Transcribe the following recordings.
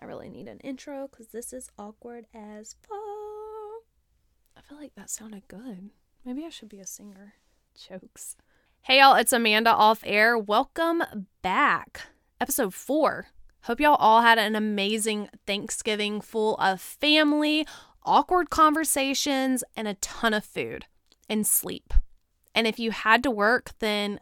I really need an intro because this is awkward as fuck. I feel like that sounded good. Maybe I should be a singer. Jokes. Hey y'all, it's Amanda off air. Welcome back. Episode four. Hope y'all all had an amazing Thanksgiving full of family, awkward conversations, and a ton of food and sleep. And if you had to work, then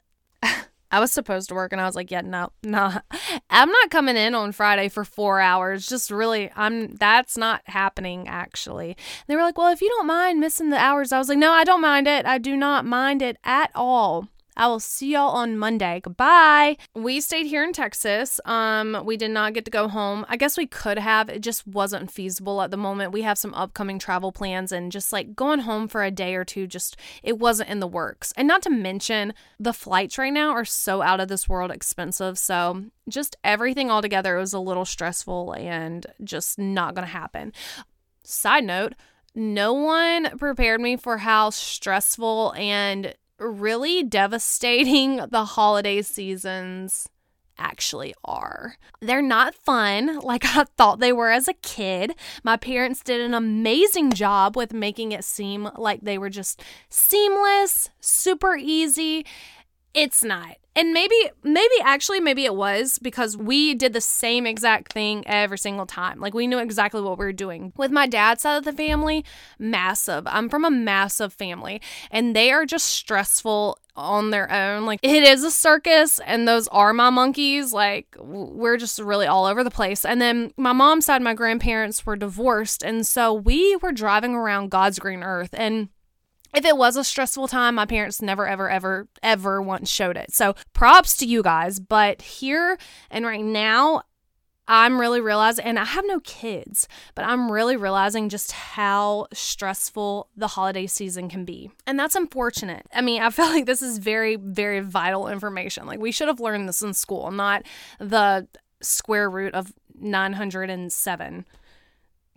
I was supposed to work and I was like, yeah, no, no. I'm not coming in on Friday for 4 hours. Just really I'm that's not happening actually. they were like, "Well, if you don't mind missing the hours." I was like, "No, I don't mind it. I do not mind it at all." I will see y'all on Monday. Goodbye. We stayed here in Texas. Um, we did not get to go home. I guess we could have. It just wasn't feasible at the moment. We have some upcoming travel plans and just like going home for a day or two just it wasn't in the works. And not to mention the flights right now are so out of this world expensive. So just everything all together was a little stressful and just not to happen. Side note, no one prepared me for how stressful and really devastating the holiday seasons actually are. They're not fun like I thought they were as a kid. My parents did an amazing job with making it seem like they were just seamless, super easy. It's not. And maybe, maybe actually, maybe it was because we did the same exact thing every single time. Like we knew exactly what we were doing. With my dad's side of the family, massive. I'm from a massive family, and they are just stressful on their own. Like it is a circus, and those are my monkeys. Like we're just really all over the place. And then my mom's side, my grandparents were divorced, and so we were driving around God's green earth and if it was a stressful time, my parents never, ever, ever, ever once showed it. So props to you guys. But here and right now, I'm really realizing, and I have no kids, but I'm really realizing just how stressful the holiday season can be. And that's unfortunate. I mean, I feel like this is very, very vital information. Like, we should have learned this in school, not the square root of 907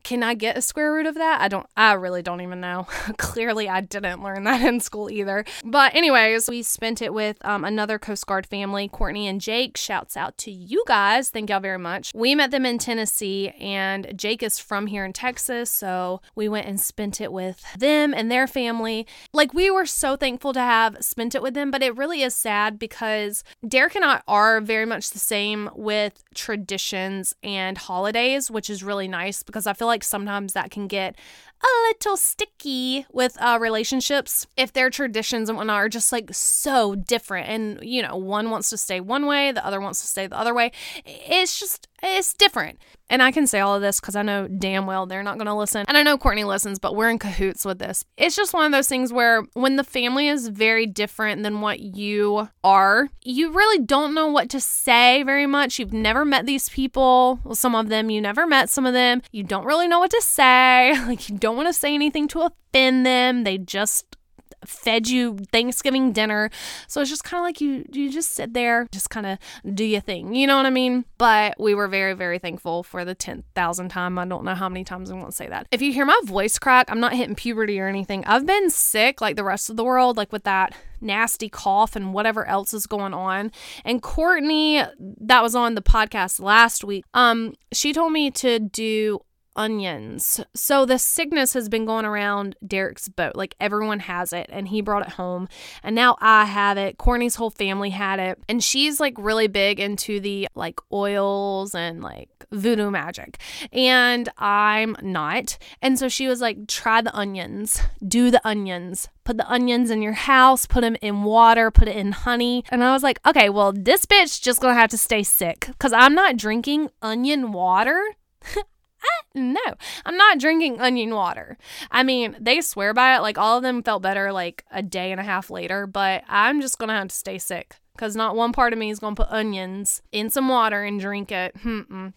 can I get a square root of that? I don't, I really don't even know. Clearly, I didn't learn that in school either. But, anyways, we spent it with um, another Coast Guard family, Courtney and Jake. Shouts out to you guys. Thank y'all very much. We met them in Tennessee, and Jake is from here in Texas. So, we went and spent it with them and their family. Like, we were so thankful to have spent it with them, but it really is sad because Derek and I are very much the same with traditions and holidays, which is really nice because I feel like sometimes that can get a little sticky with uh, relationships if their traditions and whatnot are just like so different. And you know one wants to stay one way the other wants to stay the other way. It's just it's different. And i can say all of this because i know damn well they're not going to listen. And i know courtney listens but we're in cahoots with this. It's just one of those things where when the family is very different than what you are you really don't know what to say very much. You've never met these people. Well some of them you never met some of them. You don't really know what to say. Like you don't don't want to say anything to offend them. They just fed you Thanksgiving dinner. So it's just kind of like you you just sit there, just kind of do your thing. You know what I mean? But we were very very thankful for the 10,000 time. I don't know how many times I'm going to say that. If you hear my voice crack, I'm not hitting puberty or anything. I've been sick like the rest of the world like with that nasty cough and whatever else is going on. And Courtney, that was on the podcast last week, um, she told me to do onions. So the sickness has been going around Derek's boat. Like everyone has it and he brought it home. And now I have it. Courtney's whole family had it. And she's like really big into the like oils and like voodoo magic. And I'm not. And so she was like, try the onions, do the onions. Put the onions in your house, put them in water, put it in honey. And I was like, okay, well, this bitch just gonna have to stay sick because I'm not drinking onion water. no, I'm not drinking onion water. I mean, they swear by it. Like, all of them felt better like a day and a half later, but I'm just gonna have to stay sick because not one part of me is gonna put onions in some water and drink it. Mm-mm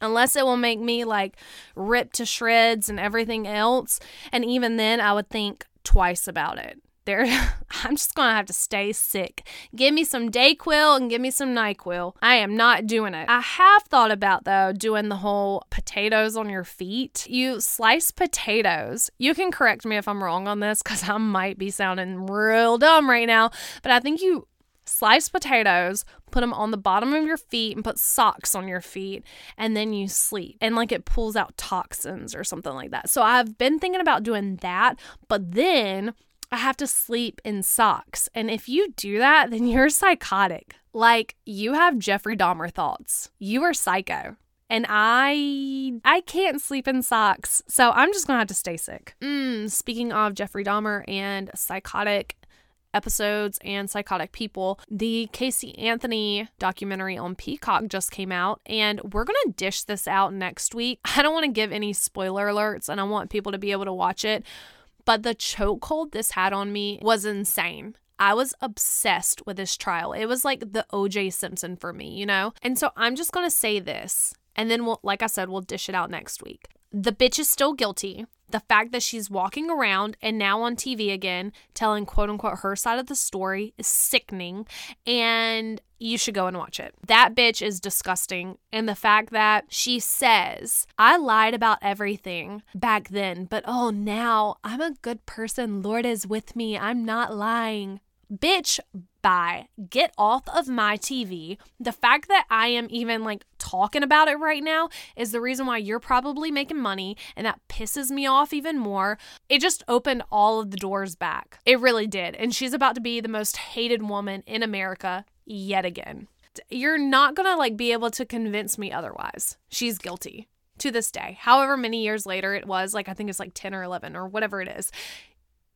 unless it will make me like rip to shreds and everything else. And even then, I would think twice about it there I'm just going to have to stay sick. Give me some Dayquil and give me some NyQuil. I am not doing it. I have thought about though doing the whole potatoes on your feet. You slice potatoes. You can correct me if I'm wrong on this cuz I might be sounding real dumb right now, but I think you slice potatoes, put them on the bottom of your feet, and put socks on your feet, and then you sleep. And like it pulls out toxins or something like that. So I've been thinking about doing that, but then I have to sleep in socks. And if you do that, then you're psychotic. Like you have Jeffrey Dahmer thoughts. You are psycho. And I I can't sleep in socks. So I'm just going to have to stay sick. Mm, speaking of Jeffrey Dahmer and psychotic episodes and psychotic people. The Casey Anthony documentary on Peacock just came out, and we're going to dish this out next week. I don't want to give any spoiler alerts, and I want people to be able to watch it. But the chokehold this had on me was insane. I was obsessed with this trial. It was like the OJ Simpson for me, you know? And so I'm just to say this, and then we'll, like I said, we'll dish it out next week. The bitch is still guilty the fact that she's walking around and now on TV again telling quote unquote her side of the story is sickening and you should go and watch it. That bitch is disgusting. And the fact that she says, I lied about everything back then, but oh, now I'm a good person. Lord is with me. I'm not lying. Bitch, bye. Get off of my TV. The fact that I am even like talking about it right now is the reason why you're probably making money, and that pisses me off even more. It just opened all of the doors back. It really did. And she's about to be the most hated woman in America yet again. You're not gonna like be able to convince me otherwise. She's guilty to this day. However many years later it was, like I think it's like 10 or 11 or whatever it is.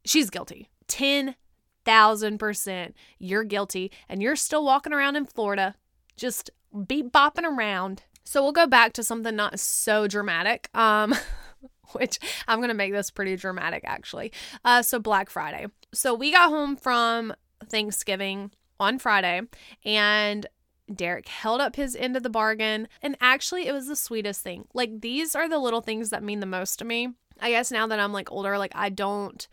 She's guilty. 10 thousand percent you're guilty and you're still walking around in Florida, just be bopping around. So we'll go back to something not so dramatic. Um, which I'm gonna make this pretty dramatic actually. Uh, so Black Friday. So we got home from Thanksgiving on Friday, and Derek held up his end of the bargain. And actually, it was the sweetest thing. Like, these are the little things that mean the most to me. I guess now that I'm like older, like, I don't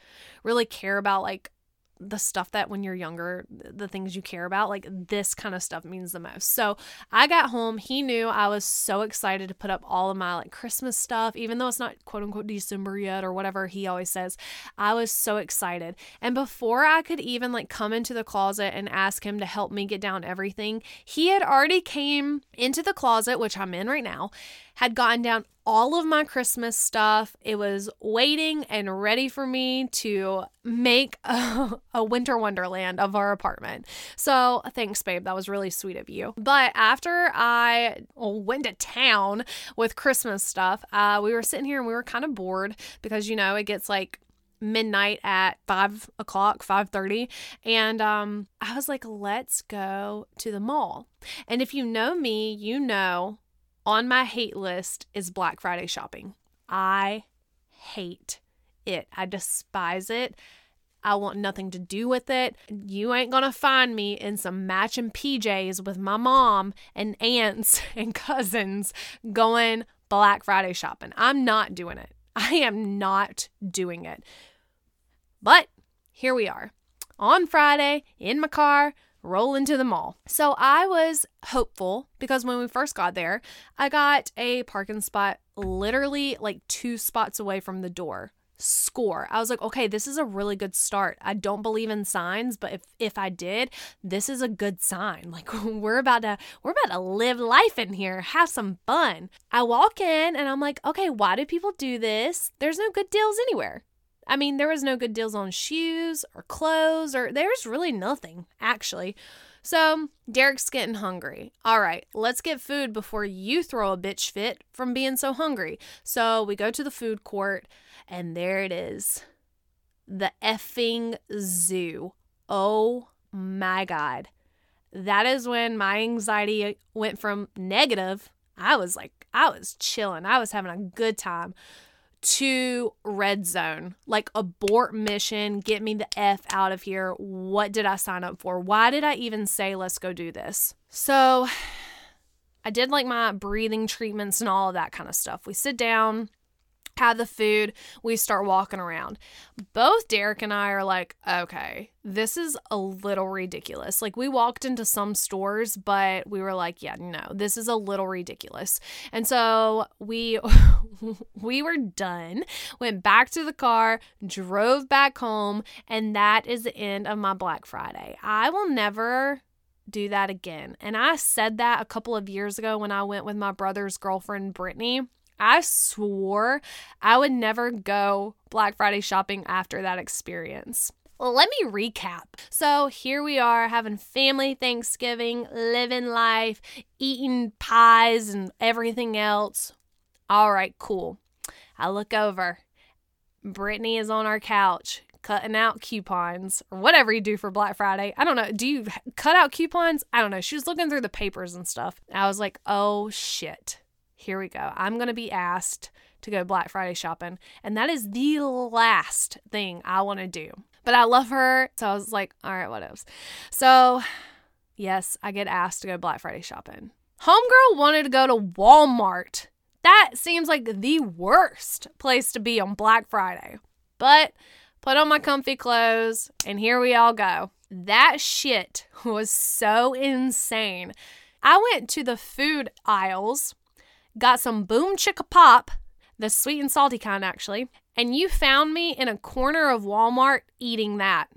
really care about like the stuff that when you're younger, the things you care about, like this kind of stuff means the most. So I got home. He knew I was so excited to put up all of my like Christmas stuff, even though it's not quote unquote December yet or whatever he always says. I was so excited. And before I could even like come into the closet and ask him to help me get down everything, he had already came into the closet, which I'm in right now, had gotten down all of my Christmas stuff. It was waiting and ready for me to make a, a, winter wonderland of our apartment. So thanks, babe. That was really sweet of you. But after I went to town with Christmas stuff, uh, we were sitting here and we were kind of bored because, you know, it gets like midnight at five o'clock 5.30 and um, i was like let's go to the mall and if you know me you know on my hate list is Black Friday shopping. I hate it. I despise it. I want nothing to do with it. You ain't gonna find me in some matching PJs with my mom and aunts and cousins going Black Friday shopping. I'm not doing it. I am not doing it. But here we are on Friday in my car roll into the mall. So I was hopeful because when we first got there, I got a parking spot literally like two spots away from the door. Score. I was like, okay, this is a really good start. I don't believe in signs, but if if I did, this is a good sign. Like we're about to we're about to live life in here, have some fun. I walk in and I'm like, okay, why do people do this? There's no good deals anywhere. I mean, there was no good deals on shoes or clothes, or there's really nothing, actually. So, Derek's getting hungry. All right, let's get food before you throw a bitch fit from being so hungry. So, we go to the food court, and there it is the effing zoo. Oh my God. That is when my anxiety went from negative. I was like, I was chilling. I was having a good time to red zone. Like abort mission. Get me the f out of here. What did i sign up for? Why did i even say let's go do this so i did like my breathing treatments and all of that kind of stuff. We sit down have the food, we start walking around. Both Derek and I are like, okay, this is a little ridiculous. Like, we walked into some stores, but we were like, yeah, no, this is a little ridiculous. And so we we were done, went back to the car, drove back home, and that is the end of my Black Friday. I will never do that again. And I said that a couple of years ago when I went with my brother's girlfriend, Brittany. I swore I would never go Black Friday shopping after that experience. Let me recap. So here we are having family Thanksgiving, living life, eating pies and everything else. All right, cool. I look over. Brittany is on our couch cutting out coupons or whatever you do for Black Friday. I don't know. Do you cut out coupons? I don't know. She was looking through the papers and stuff. I was like, oh shit. Here we go. I'm going to be asked to go Black Friday shopping. And that is the last thing I want to do. But I love her. So I was like, all right, what else? So, yes, I get asked to go Black Friday shopping. Homegirl wanted to go to Walmart. That seems like the worst place to be on Black Friday. But put on my comfy clothes, and here we all go. That shit was so insane. I went to the food aisles, got some Boom Chicka Pop, the sweet and salty kind actually, and you found me in a corner of Walmart eating that.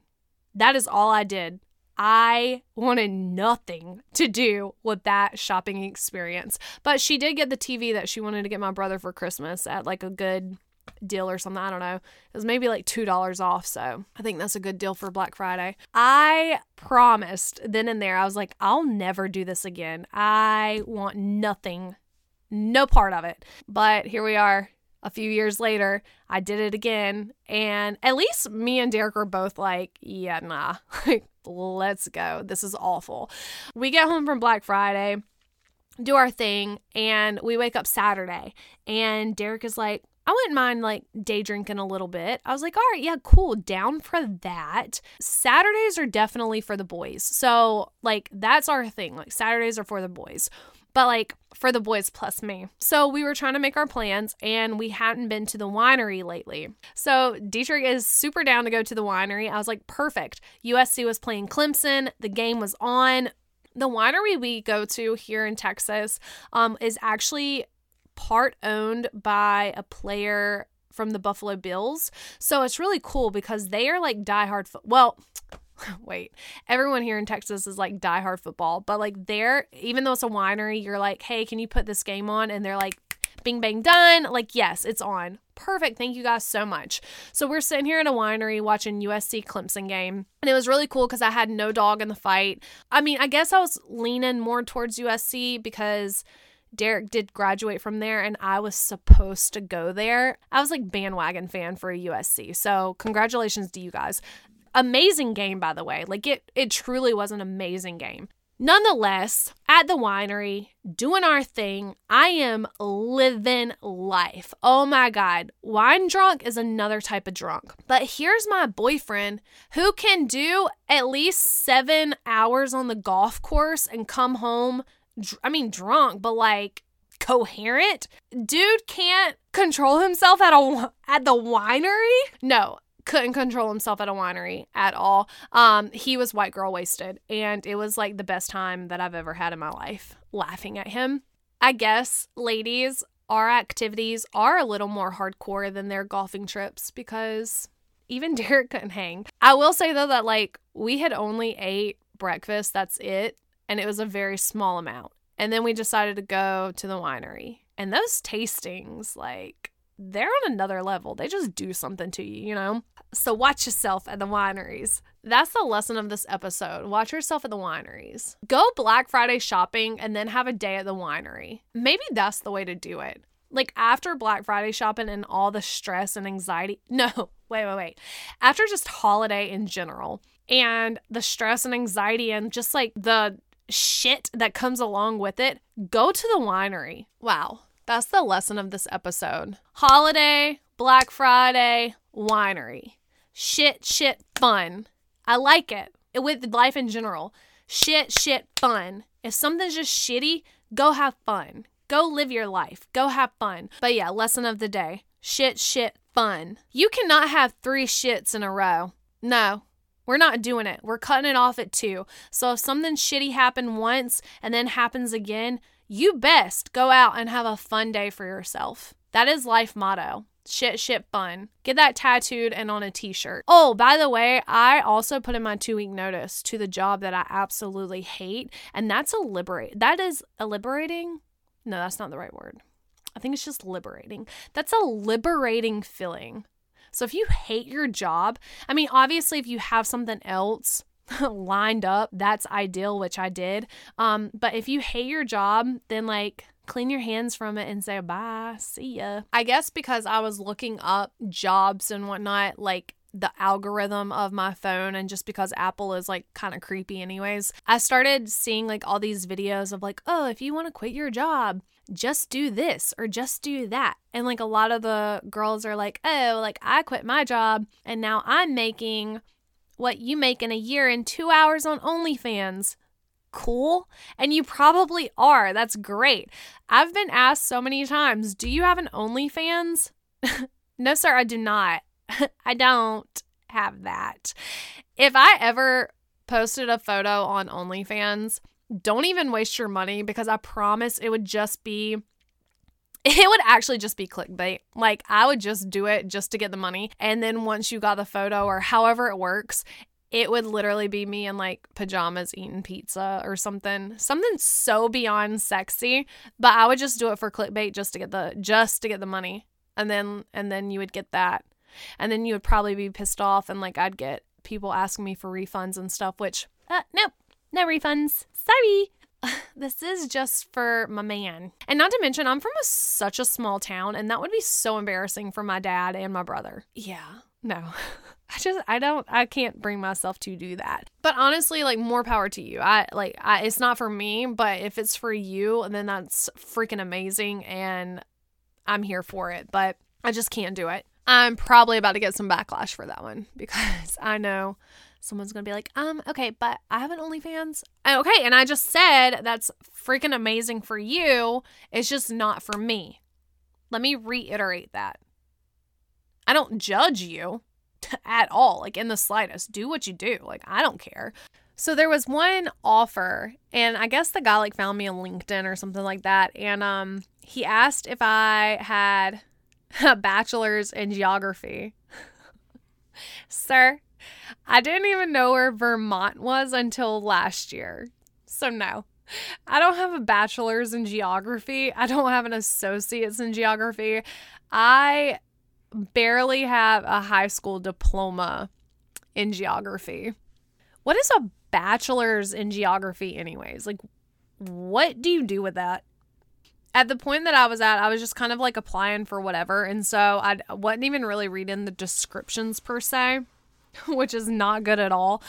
That is all I did. I wanted nothing to do with that shopping experience. But she did get the TV that she wanted to get my brother for Christmas at like a good deal or something. I don't know. It was maybe like $2 off. So I think that's a good deal for Black Friday. I promised then and there, I was like, I'll never do this again. I want nothing, no part of it. But here we are a few years later, I did it again. And at least me and Derek are both like, yeah, nah, let's go. This is awful. We get home from Black Friday, do our thing, and we wake up Saturday. And Derek is like, I wouldn't mind like day drinking a little bit. I was like, all right, yeah, cool, down for that. Saturdays are definitely for the boys. So, like, that's our thing. Like, Saturdays are for the boys but like for the boys plus me. So we were trying to make our plans and we hadn't been to the winery lately. So Derek is super down to go to the winery. I was like, perfect. USC was playing Clemson, the game was on. The winery we go to here in Texas um, is actually part owned by a player from the Buffalo Bills. So it's really cool because they are like diehard. Fo- well, wait, everyone here in Texas is like diehard football, but like there, even though it's a winery, you're like, hey, can you put this game on? And they're like, bing, bang, done. Like, yes, it's on. Perfect. Thank you guys so much. So we're sitting here in a winery watching USC Clemson game. And it was really cool because I had no dog in the fight. I mean, I guess I was leaning more towards USC because Derek did graduate from there and I was supposed to go there. I was like bandwagon fan for a USC. So congratulations to you guys. Amazing game, by the way. Like it, it truly was an amazing game. Nonetheless, at the winery, doing our thing, I am living life. Oh my God. Wine drunk is another type of drunk. But here's my boyfriend who can do at least seven hours on the golf course and come home, I mean, drunk, but like coherent. Dude can't control himself at a at the winery. No, couldn't control himself at a winery at all. Um, he was white girl wasted, and it was like the best time that I've ever had in my life laughing at him. I guess, ladies, our activities are a little more hardcore than their golfing trips because even Derek couldn't hang. I will say though that like we had only ate breakfast, that's it, and it was a very small amount. And then we decided to go to the winery. And those tastings, like they're on another level. They just do something to you, you know? So watch yourself at the wineries. That's the lesson of this episode. Watch yourself at the wineries. Go Black Friday shopping and then have a day at the winery. Maybe that's the way to do it. Like after Black Friday shopping and all the stress and anxiety. No, wait, wait, wait. After just holiday in general and the stress and anxiety and just like the shit that comes along with it, go to the winery. Wow, that's the lesson of this episode. Holiday, Black Friday, winery. Shit, shit, fun. I like it. it With life in general. Shit, shit, fun. If something's just shitty, go have fun. Go live your life. Go have fun. But yeah, lesson of the day. Shit, shit, fun. You cannot have three shits in a row. No, we're not doing it. We're cutting it off at two. So if something shitty happened once and then happens again, you best go out and have a fun day for yourself. That is life motto. Shit, shit, fun. Get that tattooed and on a t shirt. Oh, by the way, I also put in my two week notice to the job that I absolutely hate. And that's a liberate. That is a liberating. No, that's not the right word. I think it's just liberating. That's a liberating feeling. So if you hate your job, I mean, obviously, if you have something else lined up, that's ideal, which I did. Um, but if you hate your job, then like clean your hands from it and say bye, see ya. I guess because I was looking up jobs and whatnot, like the algorithm of my phone and just because Apple is like kind of creepy anyways, I started seeing like all these videos of like, oh, if you want to quit your job, just do this or just do that. And like a lot of the girls are like, oh, like I quit my job and now I'm making what you make in a year in two hours on OnlyFans cool? And you probably are. That's great. I've been asked so many times, do you have an OnlyFans? no, sir, I do not. I don't have that. If I ever posted a photo on OnlyFans, don't even waste your money because I promise it would just be it would actually just be clickbait. Like I would just do it just to get the money. And then once you got the photo or however it works, it would literally be me in like pajamas eating pizza or something something so beyond sexy but i would just do it for clickbait just to get the just to get the money and then and then you would get that and then you would probably be pissed off and like i'd get people asking me for refunds and stuff which uh, nope no refunds sorry this is just for my man. And not to mention, I'm from a, such a small town, and that would be so embarrassing for my dad and my brother. Yeah, no. I just I don't I can't bring myself to do that. But honestly, like more power to you. I like I it's not for me, but if it's for you, then that's freaking amazing and I'm here for it. But I just can't do it. I'm probably about to get some backlash for that one because I know someone's gonna be like, um, okay, but I have an OnlyFans. Okay, and I just said that's freaking amazing for you. It's just not for me. Let me reiterate that. I don't judge you at all, like in the slightest. Do what you do. Like, I don't care. So there was one offer, and I guess the guy like found me on LinkedIn or something like that. And um he asked if I had a bachelor's in geography. Sir, I didn't even know where Vermont was until last year. So no. I don't have a bachelor's in geography. I don't have an associate's in geography. I barely have a high school diploma in geography. What is a bachelor's in geography, anyways? Like, what do you do with that? At the point that I was at, I was just kind of like applying for whatever. And so I wasn't even really reading the descriptions per se, which is not good at all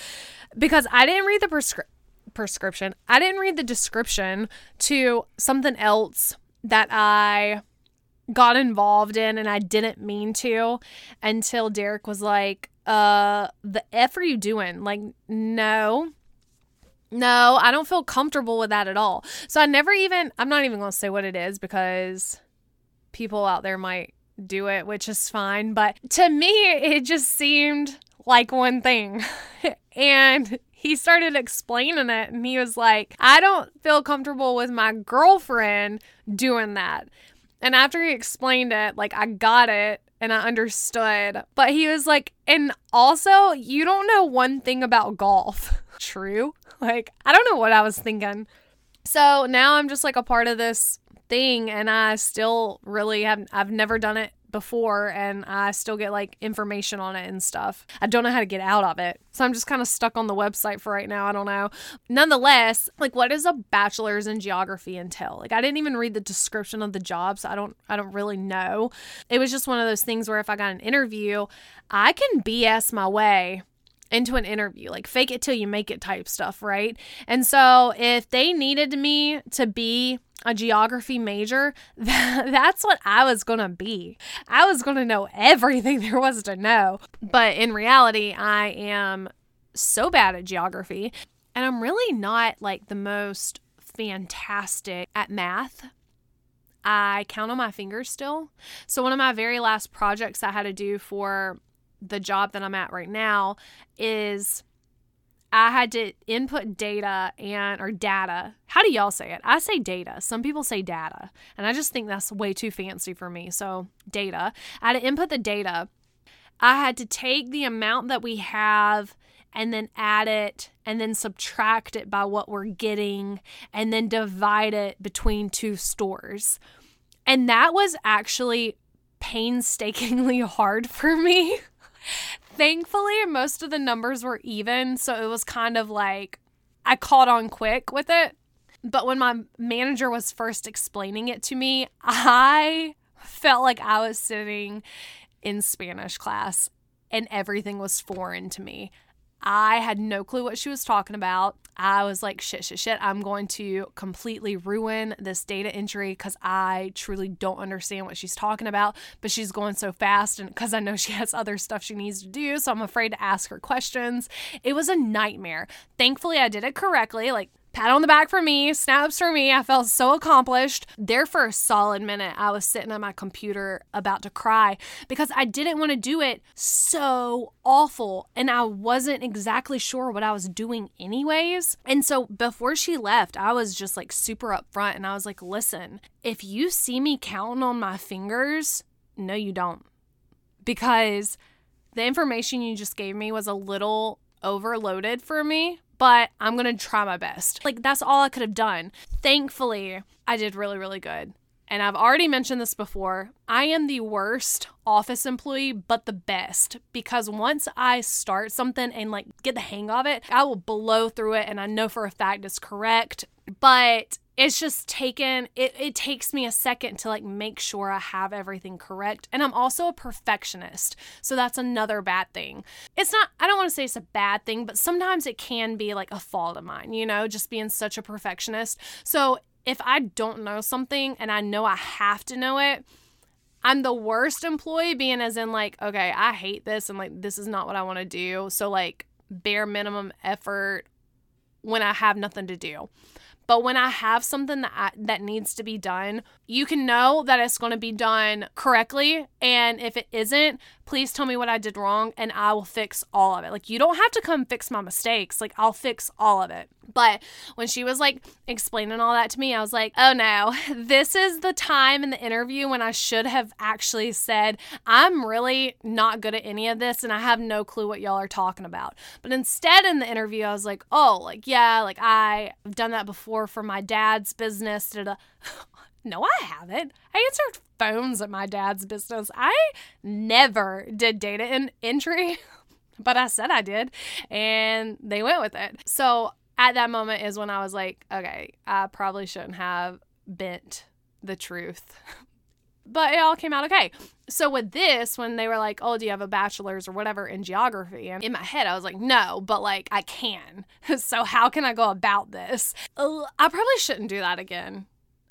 because I didn't read the prescri- prescription. I didn't read the description to something else that I got involved in and I didn't mean to until Derek was like, uh, the F are you doing? Like, no. No, I don't feel comfortable with that at all. So I never even I'm not even going to say what it is because people out there might do it, which is fine, but to me it just seemed like one thing. and he started explaining it and he was like, I don't feel comfortable with my girlfriend doing that. And after he explained it, like I got it and I understood. But he was like, and also, you don't know one thing about golf. True. Like, I don't know what I was thinking. So now I'm just like a part of this thing and I still really have I've never done it before and I still get like information on it and stuff. I don't know how to get out of it. So I'm just kind of stuck on the website for right now. I don't know. Nonetheless, like what does a bachelor's in geography entail? Like I didn't even read the description of the job, so I don't I don't really know. It was just one of those things where if I got an interview, I can BS my way into an interview, like fake it till you make it type stuff, right? And so if they needed me to be a geography major, that, that's what I was going to be. I was going to know everything there was to know. But in reality, I am so bad at geography and I'm really not like the most fantastic at math. I count on my fingers still. So, one of my very last projects I had to do for the job that I'm at right now is I had to input data and or data. How do y'all say it? I say data. Some people say data. And I just think that's way too fancy for me. So, data. I had to input the data. I had to take the amount that we have and then add it and then subtract it by what we're getting and then divide it between two stores. And that was actually painstakingly hard for me. Thankfully, most of the numbers were even, so it was kind of like I caught on quick with it. But when my manager was first explaining it to me, I felt like I was sitting in Spanish class and everything was foreign to me. I had no clue what she was talking about. I was like, shit, shit, shit. I'm going to completely ruin this data entry because I truly don't understand what she's talking about. But she's going so fast, and because I know she has other stuff she needs to do. So I'm afraid to ask her questions. It was a nightmare. Thankfully, I did it correctly. Like, pat on the back for me, snaps for me. I felt so accomplished. There for a solid minute, I was sitting at my computer about to cry because I didn't want to do it so awful and I wasn't exactly sure what I was doing anyways. And so before she left, I was just like super upfront and I was like, listen, if you see me counting on my fingers, no, you don't. Because the information you just gave me was a little overloaded for me but I'm going to try my best. Like, that's all I could have done. Thankfully, I did really, really good. And I've already mentioned this before. I am the worst office employee, but the best because once I start something and like get the hang of it, I will blow through it and I know for a fact it's correct. But it's just taken it, it takes me a second to like make sure i have everything correct and i'm also a perfectionist so that's another bad thing it's not i don't want to say it's a bad thing but sometimes it can be like a fault of mine you know just being such a perfectionist so if i don't know something and i know i have to know it I'm the worst employee being as in like, okay, I hate this and like this is not what I want to do. So like bare minimum effort when I have nothing to do. But when I have something that I, that needs to be done, you can know that it's going to be done correctly. And if it isn't, please tell me what I did wrong and I will fix all of it. Like, you don't have to come fix my mistakes. Like, I'll fix all of it. But when she was like explaining all that to me, I was like, oh no, this is the time in the interview when I should have actually said, I'm really not good at any of this and I have no clue what y'all are talking about. But instead in the interview, I was like, oh, like, yeah, like I've done that before for my dad's business. Da-da. No, I haven't. I answered phones at my dad's business. I never did data in- entry, but I said I did, and they went with it. So at that moment is when I was like, okay, I probably shouldn't have bent the truth. But it all came out okay. So with this, when they were like, "Oh, do you have a bachelor's or whatever in geography?" and in my head, I was like, "No, but like I can." so how can I go about this? I probably shouldn't do that again.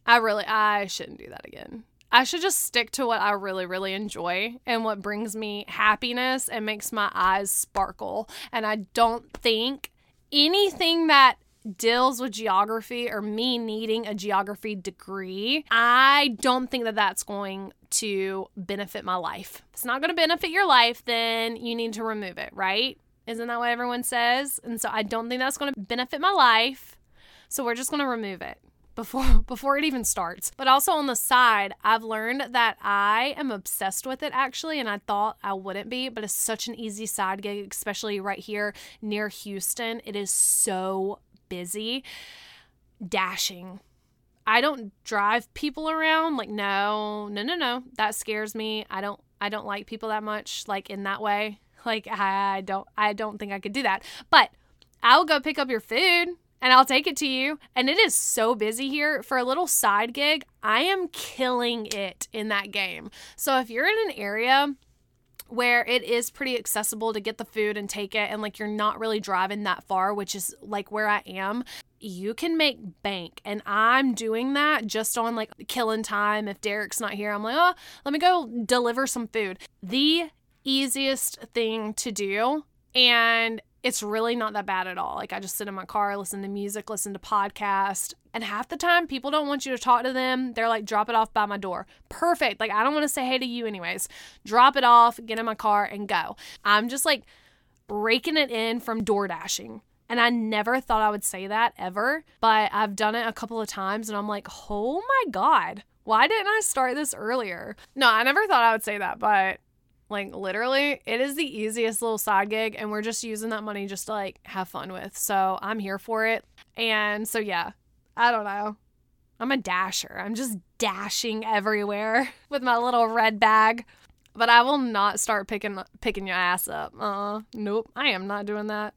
I really, I shouldn't do that again. I should just stick to what I really, really enjoy and what brings me happiness and makes my eyes sparkle. And I don't think anything that deals with geography or me needing a geography degree, I don't think that that's going to benefit my life. If it's not going to benefit your life, then you need to remove it, right? Isn't that what everyone says? And so I don't think that's going to benefit my life. So we're just going to remove it before before it even starts. But also on the side, I've learned that I am obsessed with it actually and I thought I wouldn't be, but it's such an easy side gig especially right here near Houston. It is so busy. Dashing. I don't drive people around like no, no, no, no. That scares me. I don't I don't like people that much like in that way. Like I don't I don't think I could do that. But I'll go pick up your food and I'll take it to you. And it is so busy here. For a little side gig, I am killing it in that game. So if you're in an area where it is pretty accessible to get the food and take it, and like you're not really driving that far, which is like where I am, you can make bank. And I'm doing that just on like killing time. If Derek's not here, I'm like, oh, let me go deliver some food. The easiest thing to do. And it's really not that bad at all. Like I just sit in my car, listen to music, listen to podcast, and half the time people don't want you to talk to them. They're like drop it off by my door. Perfect. Like I don't want to say hey to you anyways. Drop it off, get in my car and go. I'm just like raking it in from door dashing. And I never thought I would say that ever, but I've done it a couple of times and I'm like, "Oh my god. Why didn't I start this earlier? No, I never thought I would say that, but like literally, it is the easiest little side gig, and we're just using that money just to like have fun with. So I'm here for it. And so, yeah, I don't know. I'm a dasher. I'm just dashing everywhere with my little red bag. But I will not start picking picking your ass up. Uh, nope. I am not doing that.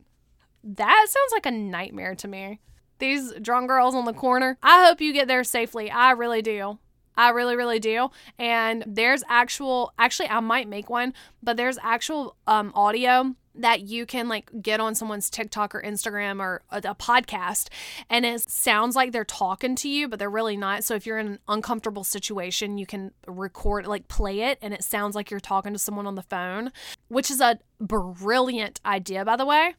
That sounds like a nightmare to me. These drunk girls on the corner. I hope you get there safely. I really do. I really, really do. And there's actual, actually, I might make one, but there's actual um, audio that you can like get on someone's TikTok or Instagram or a, a, podcast and it sounds like they're talking to you but they're really not. So if you're in an uncomfortable situation you can record like play it and it sounds like you're talking to someone on the phone which is a brilliant idea by the way.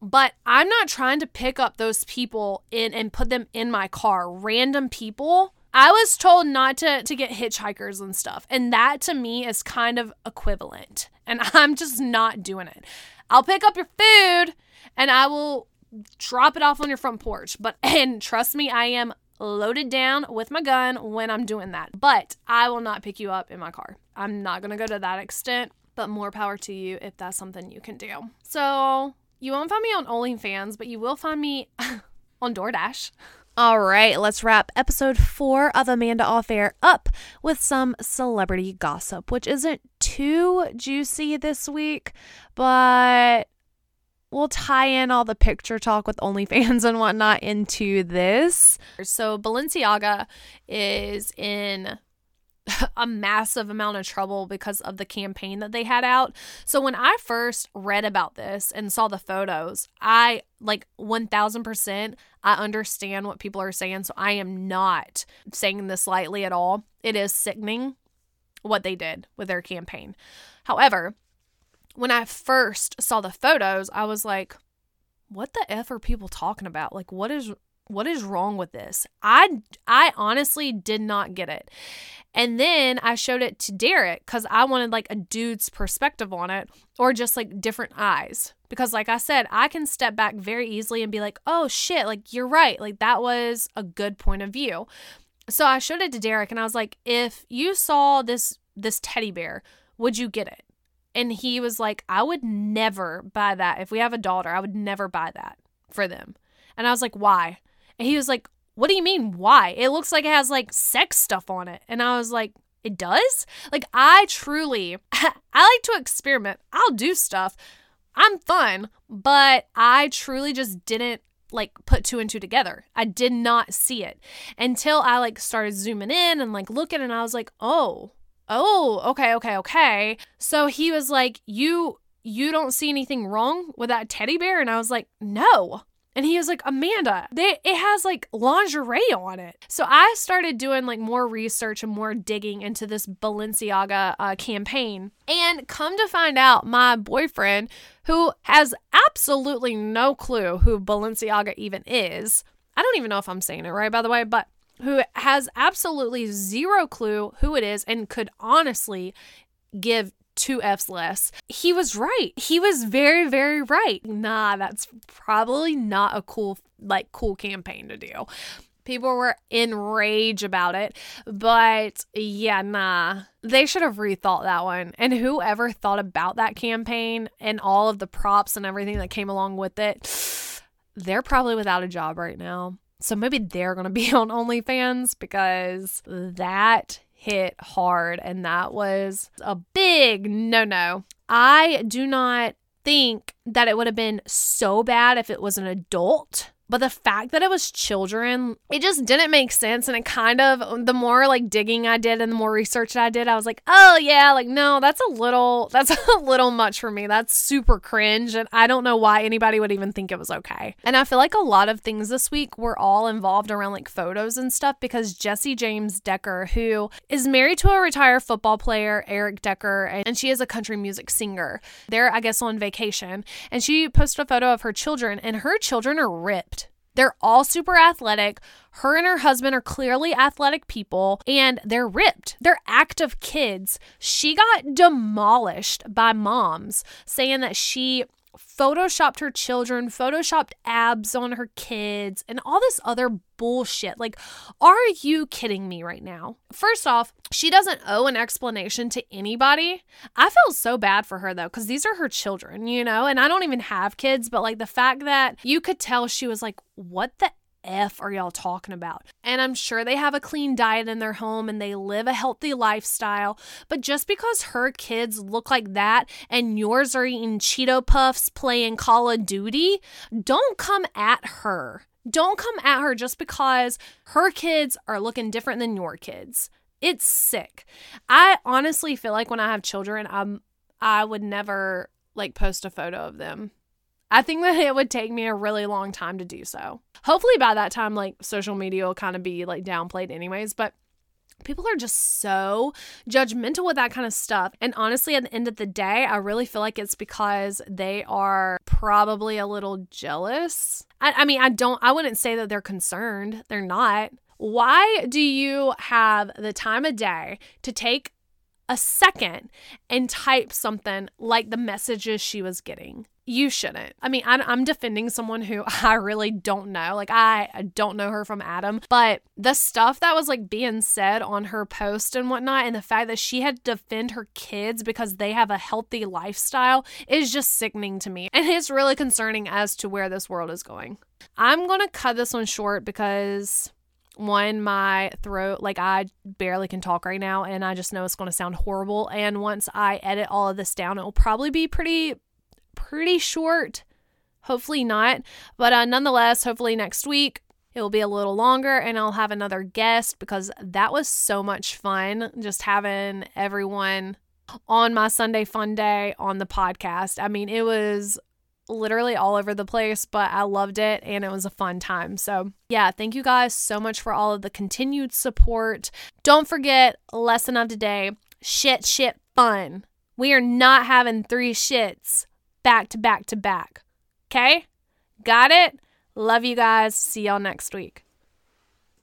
But I'm not trying to pick up those people in and put them in my car. Random people I was told not to to get hitchhikers and stuff. And that to me is kind of equivalent. And I'm just not doing it. I'll pick up your food and I will drop it off on your front porch. But and trust me, I am loaded down with my gun when I'm doing that. But I will not pick you up in my car. I'm not going to go to that extent, but more power to you if that's something you can do. So, you won't find me on OnlyFans, but you will find me on DoorDash. All right, let's wrap episode four of Amanda Off Air up with some celebrity gossip, which isn't too juicy this week, but we'll tie in all the picture talk with OnlyFans and whatnot into this. So, Balenciaga is in a massive amount of trouble because of the campaign that they had out. So when I first read about this and saw the photos, I like 1000% I understand what people are saying, so I am not saying this lightly at all. It is sickening what they did with their campaign. However, when I first saw the photos, I was like, what the f are people talking about? Like what is what is wrong with this? I I honestly did not get it. And then I showed it to Derek cuz I wanted like a dude's perspective on it or just like different eyes. Because like I said, I can step back very easily and be like, "Oh shit, like you're right. Like that was a good point of view." So I showed it to Derek and I was like, "If you saw this this teddy bear, would you get it?" And he was like, "I would never buy that. If we have a daughter, I would never buy that for them." And I was like, "Why?" And he was like, What do you mean, why? It looks like it has like sex stuff on it. And I was like, It does? Like, I truly, I like to experiment. I'll do stuff. I'm fun, but I truly just didn't like put two and two together. I did not see it until I like started zooming in and like looking and I was like, "Oh. Oh, okay, okay, okay." So he was like, "You you don't see anything wrong with that teddy bear?" And I was like, "No." And he was like, Amanda, they, it has like lingerie on it. So I started doing like more research and more digging into this Balenciaga uh, campaign. And come to find out, my boyfriend, who has absolutely no clue who Balenciaga even is, I don't even know if I'm saying it right, by the way, but who has absolutely zero clue who it is and could honestly give two F's less. He was right. He was very, very right. Nah, that's probably not a cool, like, cool campaign to do. People were enraged about it, but yeah, nah. They should have rethought that one. And whoever thought about that campaign and all of the props and everything that came along with it, they're probably without a job right now. So maybe they're going to be on OnlyFans because that hit hard, and that was a big no no. I do not think that it would have been so bad if it was an adult but the fact that it was children, it just didn't make sense. And it kind of, the more like digging I did and the more research I did, I was like, oh yeah, like no, that's a little, that's a little much for me. That's super cringe. And I don't know why anybody would even think it was okay. And I feel like a lot of things this week were all involved around like photos and stuff because Jessie James Decker, who is married to a retired football player, Eric Decker, and she is a country music singer. They're, I guess, on vacation. And she posted a photo of her children, and her children are ripped they're all super athletic. Her and her husband are clearly athletic people and they're ripped. They're active kids. She got demolished by moms saying that she photoshopped her children, photoshopped abs on her kids, and all this other bullshit. Like, are you kidding me right now? First off, she doesn't owe an explanation to anybody. I feel so bad for her though, because these are her children, you know, and I don't even have kids, but like the fact that you could tell she was like, what the F are y'all talking about? And I'm sure they have a clean diet in their home and they live a healthy lifestyle. But just because her kids look like that and yours are eating Cheeto Puffs playing Call of Duty, don't come at her. Don't come at her just because her kids are looking different than your kids. It's sick. I honestly feel like when I have children, I'm I would never like post a photo of them I think that it would take me a really long time to do so. Hopefully, by that time, like social media will kind of be like downplayed, anyways. But people are just so judgmental with that kind of stuff. And honestly, at the end of the day, I really feel like it's because they are probably a little jealous. I, I mean, I don't, I wouldn't say that they're concerned, they're not. Why do you have the time of day to take a second and type something like the messages she was getting? You shouldn't. I mean, I'm defending someone who I really don't know. Like, I don't know her from Adam, but the stuff that was like being said on her post and whatnot, and the fact that she had to defend her kids because they have a healthy lifestyle is just sickening to me. And it's really concerning as to where this world is going. I'm going to cut this one short because one my throat like i barely can talk right now and i just know it's going to sound horrible and once i edit all of this down it will probably be pretty pretty short. Hopefully not. But uh, nonetheless, hopefully next week it will be a little longer and I'll have another guest because that was so much fun just having everyone on my Sunday fun day on the podcast. I mean, it was literally all over the place, but I loved it and it was a fun time. So, yeah, thank you guys so much for all of the continued support. Don't forget, lesson of today shit, shit, fun. We are not having three shits back to back to back. Okay? Got it? Love you guys. See y'all next week.